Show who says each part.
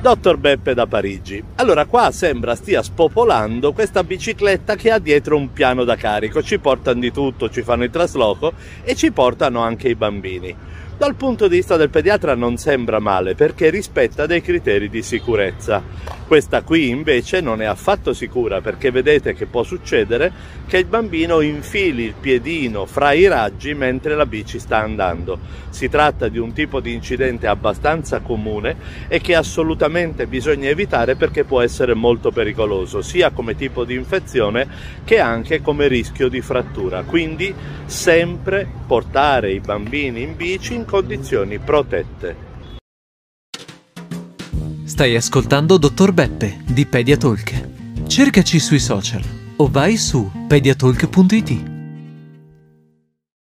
Speaker 1: Dottor Beppe da Parigi. Allora qua sembra stia spopolando questa bicicletta che ha dietro un piano da carico, ci portano di tutto, ci fanno il trasloco e ci portano anche i bambini. Dal punto di vista del pediatra non sembra male perché rispetta dei criteri di sicurezza. Questa qui invece non è affatto sicura perché vedete che può succedere che il bambino infili il piedino fra i raggi mentre la bici sta andando. Si tratta di un tipo di incidente abbastanza comune e che assolutamente bisogna evitare perché può essere molto pericoloso sia come tipo di infezione che anche come rischio di frattura. Quindi sempre portare i bambini in bici in condizioni protette.
Speaker 2: Stai ascoltando Dottor Beppe di Pediatalk. Cercaci sui social o vai su pediatalk.it.